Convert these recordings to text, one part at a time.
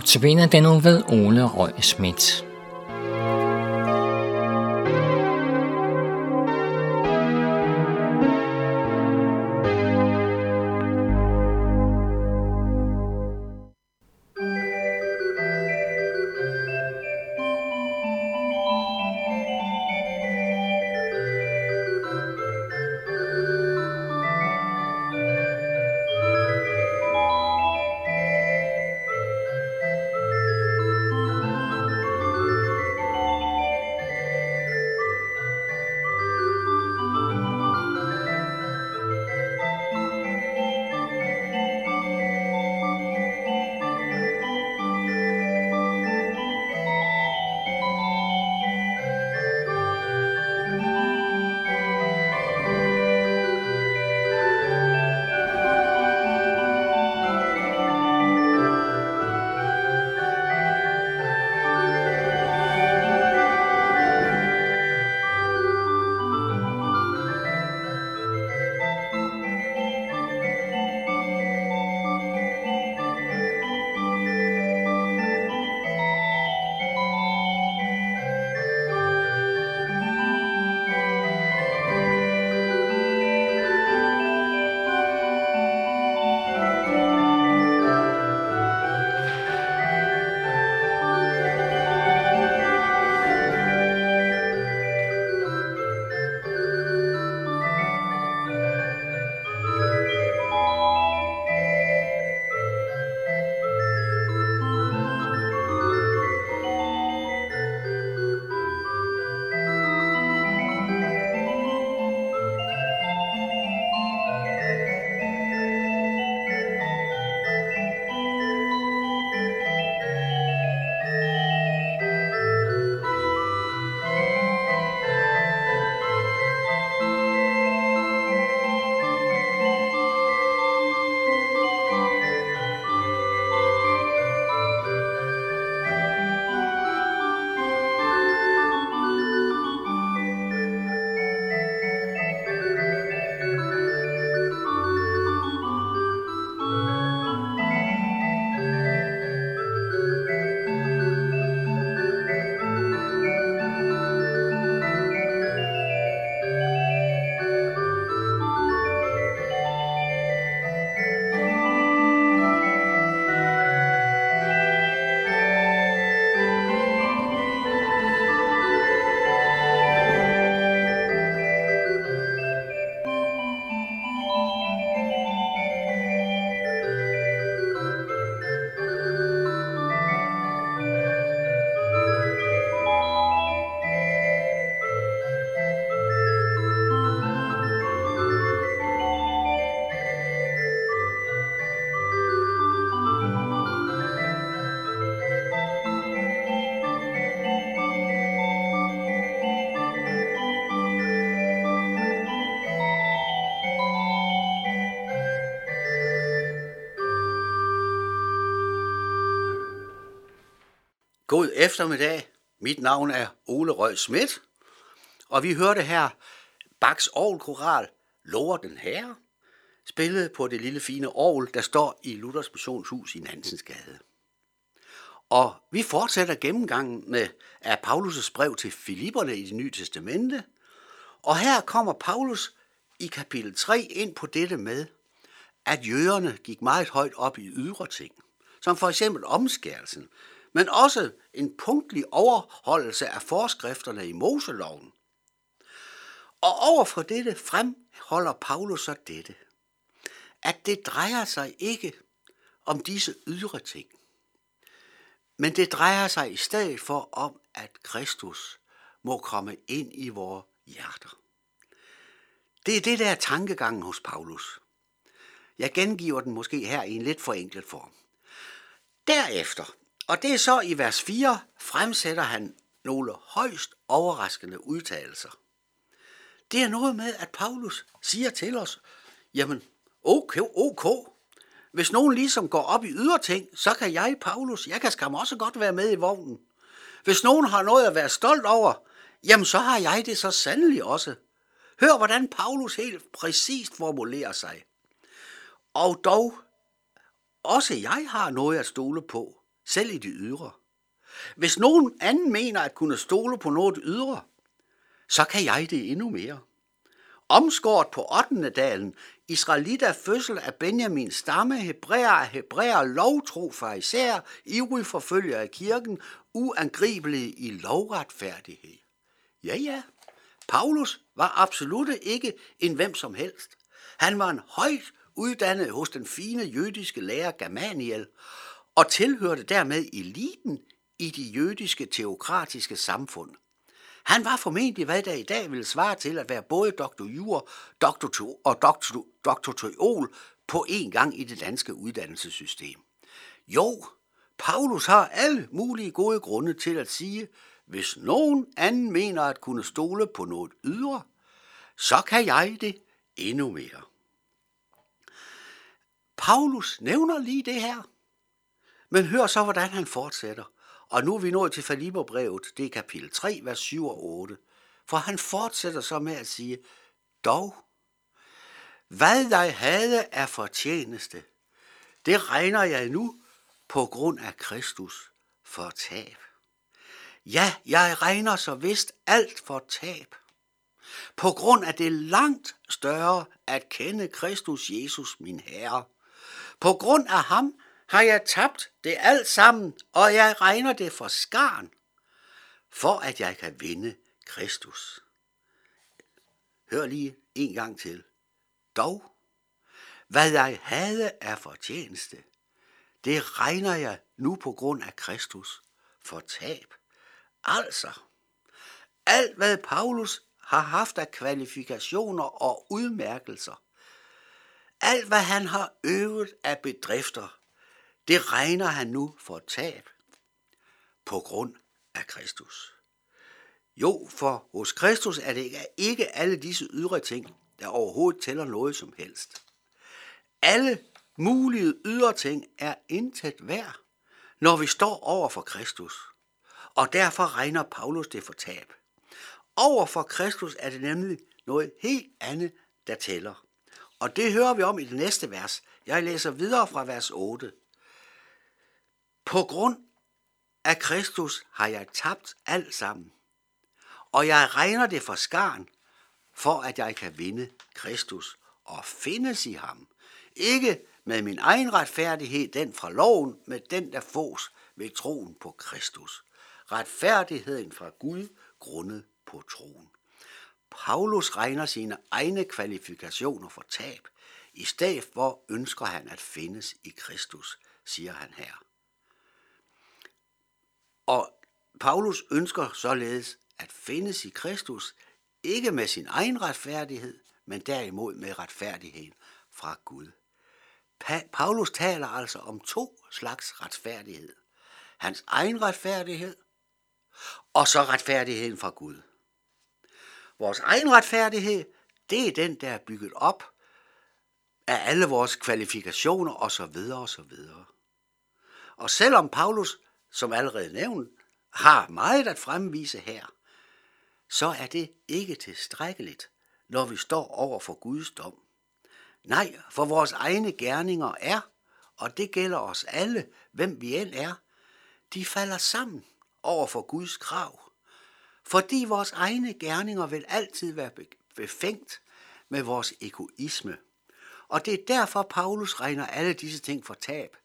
Notabene den nu ved Ole Røg Schmidt. God eftermiddag. Mit navn er Ole Røg Schmidt, og vi hørte her Bachs Koral, Lover den Herre, spillet på det lille fine orgel, der står i Luthers Missionshus i Nansensgade. Og vi fortsætter gennemgangen med af Paulus' brev til Filipperne i det nye testamente, og her kommer Paulus i kapitel 3 ind på dette med, at jøderne gik meget højt op i ydre ting, som for eksempel omskærelsen, men også en punktlig overholdelse af forskrifterne i Moseloven. Og over for dette fremholder Paulus så dette, at det drejer sig ikke om disse ydre ting, men det drejer sig i stedet for om, at Kristus må komme ind i vores hjerter. Det er det, der tankegangen hos Paulus. Jeg gengiver den måske her i en lidt forenklet form. Derefter og det er så i vers 4 fremsætter han nogle højst overraskende udtalelser. Det er noget med, at Paulus siger til os, jamen, okay, ok, hvis nogen ligesom går op i ydre ting, så kan jeg, Paulus, jeg kan skam også godt være med i vognen. Hvis nogen har noget at være stolt over, jamen så har jeg det så sandelig også. Hør, hvordan Paulus helt præcist formulerer sig. Og dog, også jeg har noget at stole på selv i det ydre. Hvis nogen anden mener at kunne stole på noget ydre, så kan jeg det endnu mere. Omskåret på 8. dalen, Israelita fødsel af Benjamins stamme, hebræer af hebræer, lovtro især, ivrig forfølger af kirken, uangribelige i lovretfærdighed. Ja, ja, Paulus var absolut ikke en hvem som helst. Han var en højt uddannet hos den fine jødiske lærer Gamaliel, og tilhørte dermed eliten i de jødiske teokratiske samfund. Han var formentlig, hvad der i dag ville svare til at være både doktor jur doktor og doktor, doktor teol på en gang i det danske uddannelsessystem. Jo, Paulus har alle mulige gode grunde til at sige, hvis nogen anden mener at kunne stole på noget ydre, så kan jeg det endnu mere. Paulus nævner lige det her. Men hør så, hvordan han fortsætter. Og nu er vi nået til Faliberbrevet, det er kapitel 3, vers 7 og 8. For han fortsætter så med at sige, dog, hvad jeg havde af fortjeneste, det regner jeg nu på grund af Kristus for tab. Ja, jeg regner så vist alt for tab. På grund af det langt større at kende Kristus Jesus, min Herre. På grund af ham har jeg tabt det alt sammen, og jeg regner det for skarn, for at jeg kan vinde Kristus. Hør lige en gang til. Dog, hvad jeg havde af fortjeneste, det regner jeg nu på grund af Kristus for tab. Altså, alt hvad Paulus har haft af kvalifikationer og udmærkelser, alt hvad han har øvet af bedrifter, det regner han nu for tab på grund af Kristus. Jo, for hos Kristus er det ikke alle disse ydre ting, der overhovedet tæller noget som helst. Alle mulige ydre ting er intet værd, når vi står over for Kristus. Og derfor regner Paulus det for tab. Over for Kristus er det nemlig noget helt andet, der tæller. Og det hører vi om i det næste vers. Jeg læser videre fra vers 8. På grund af Kristus har jeg tabt alt sammen, og jeg regner det for skarn, for at jeg kan vinde Kristus og findes i ham. Ikke med min egen retfærdighed, den fra loven, med den, der fås ved troen på Kristus. Retfærdigheden fra Gud grundet på troen. Paulus regner sine egne kvalifikationer for tab. I stedet for ønsker han at findes i Kristus, siger han her. Og Paulus ønsker således at findes i Kristus, ikke med sin egen retfærdighed, men derimod med retfærdigheden fra Gud. Pa- Paulus taler altså om to slags retfærdighed. Hans egen retfærdighed, og så retfærdigheden fra Gud. Vores egen retfærdighed, det er den, der er bygget op af alle vores kvalifikationer osv. osv. Og selvom Paulus som allerede nævnt, har meget at fremvise her, så er det ikke tilstrækkeligt, når vi står over for Guds dom. Nej, for vores egne gerninger er, og det gælder os alle, hvem vi end er, de falder sammen over for Guds krav. Fordi vores egne gerninger vil altid være befængt med vores egoisme. Og det er derfor, Paulus regner alle disse ting for tab.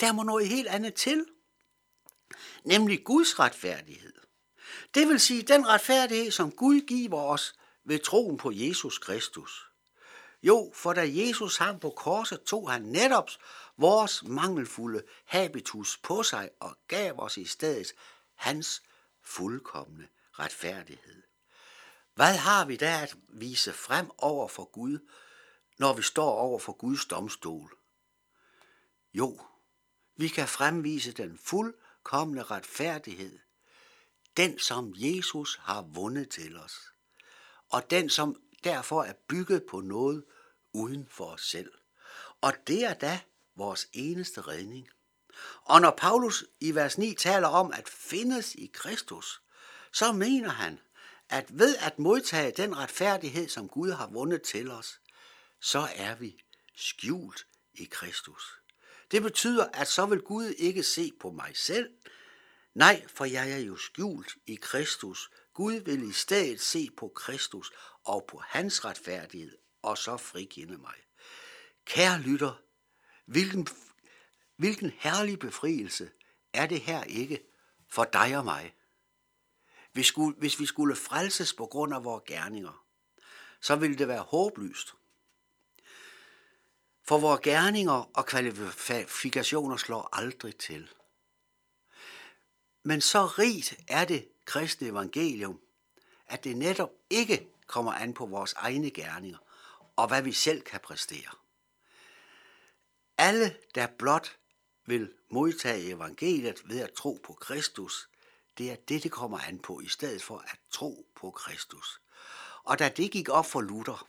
Der må noget helt andet til – nemlig Guds retfærdighed. Det vil sige den retfærdighed, som Gud giver os ved troen på Jesus Kristus. Jo, for da Jesus hang på korset, tog han netop vores mangelfulde habitus på sig og gav os i stedet hans fuldkommende retfærdighed. Hvad har vi der at vise frem over for Gud, når vi står over for Guds domstol? Jo, vi kan fremvise den fuld fuldkommende retfærdighed, den som Jesus har vundet til os, og den som derfor er bygget på noget uden for os selv. Og det er da vores eneste redning. Og når Paulus i vers 9 taler om at findes i Kristus, så mener han, at ved at modtage den retfærdighed, som Gud har vundet til os, så er vi skjult i Kristus. Det betyder, at så vil Gud ikke se på mig selv. Nej, for jeg er jo skjult i Kristus. Gud vil i stedet se på Kristus og på hans retfærdighed, og så frikende mig. Kære lytter, hvilken, hvilken herlig befrielse er det her ikke for dig og mig? Hvis, skulle, hvis vi skulle frelses på grund af vores gerninger, så ville det være håbløst. For vores gerninger og kvalifikationer slår aldrig til. Men så rigt er det kristne evangelium, at det netop ikke kommer an på vores egne gerninger og hvad vi selv kan præstere. Alle, der blot vil modtage evangeliet ved at tro på Kristus, det er det, det kommer an på, i stedet for at tro på Kristus. Og da det gik op for Luther,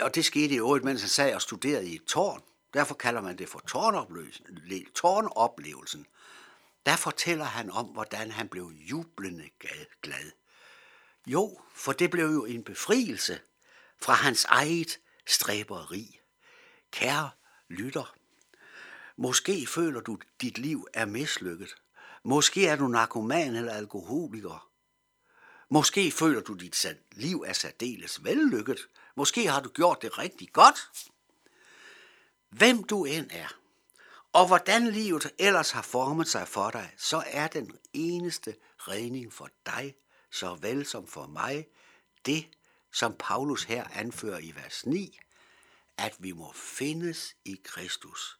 og det skete i øvrigt, mens han sad og studerede i et tårn, derfor kalder man det for tårnoplevelsen, der fortæller han om, hvordan han blev jublende glad. Jo, for det blev jo en befrielse fra hans eget stræberi. Kære lytter, måske føler du, at dit liv er mislykket. Måske er du narkoman eller alkoholiker. Måske føler du, at dit liv er særdeles vellykket. Måske har du gjort det rigtig godt. Hvem du end er, og hvordan livet ellers har formet sig for dig, så er den eneste redning for dig, såvel som for mig, det, som Paulus her anfører i vers 9, at vi må findes i Kristus.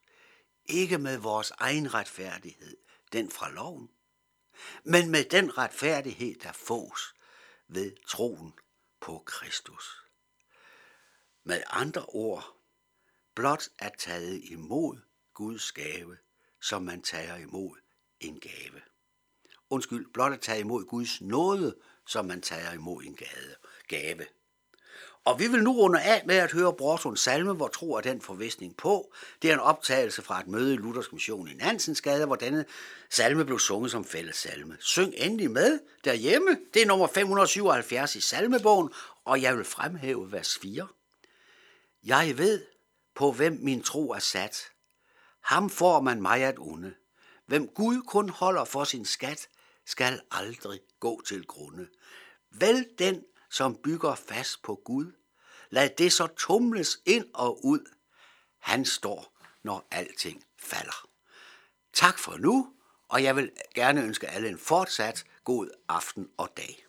Ikke med vores egen retfærdighed, den fra loven, men med den retfærdighed, der fås ved troen på Kristus. Med andre ord, blot at tage imod Guds gave, som man tager imod en gave. Undskyld, blot at tage imod Guds nåde, som man tager imod en gave. Og vi vil nu runde af med at høre Brorsons salme, hvor tro er den forvisning på. Det er en optagelse fra et møde i Luthersk Mission i Nansensgade, hvor denne salme blev sunget som fælles salme. Syng endelig med derhjemme. Det er nummer 577 i salmebogen, og jeg vil fremhæve vers 4. Jeg ved, på hvem min tro er sat. Ham får man mig at unde. Hvem Gud kun holder for sin skat, skal aldrig gå til grunde. Vel den, som bygger fast på Gud, lad det så tumles ind og ud. Han står, når alting falder. Tak for nu, og jeg vil gerne ønske alle en fortsat god aften og dag.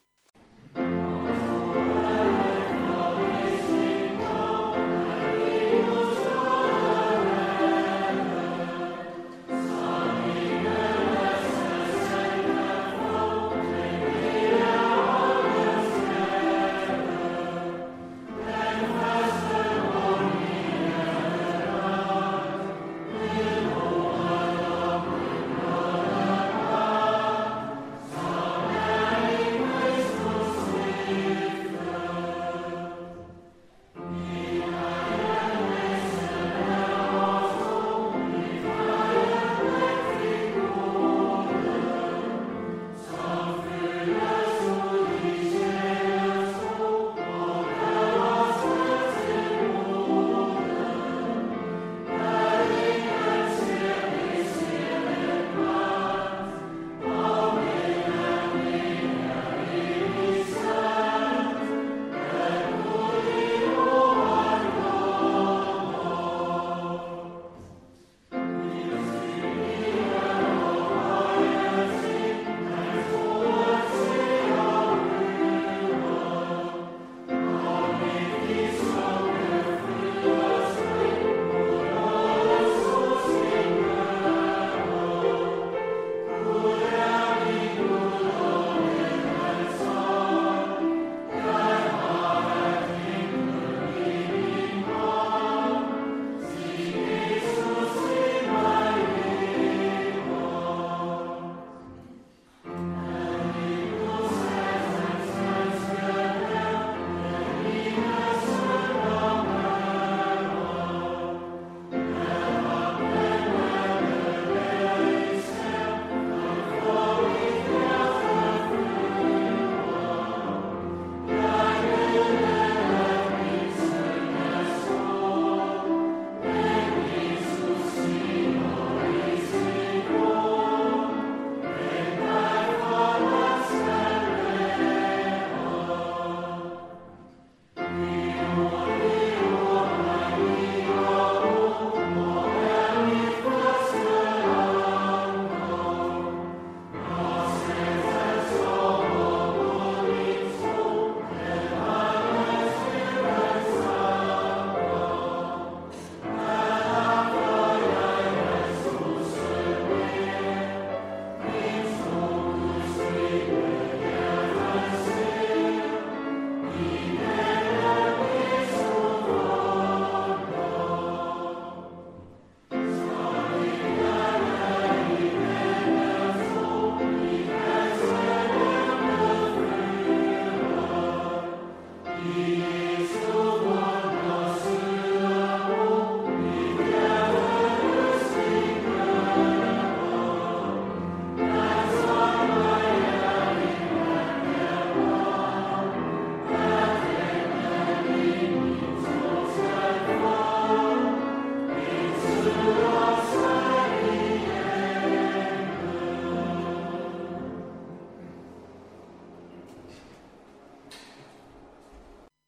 Yeah.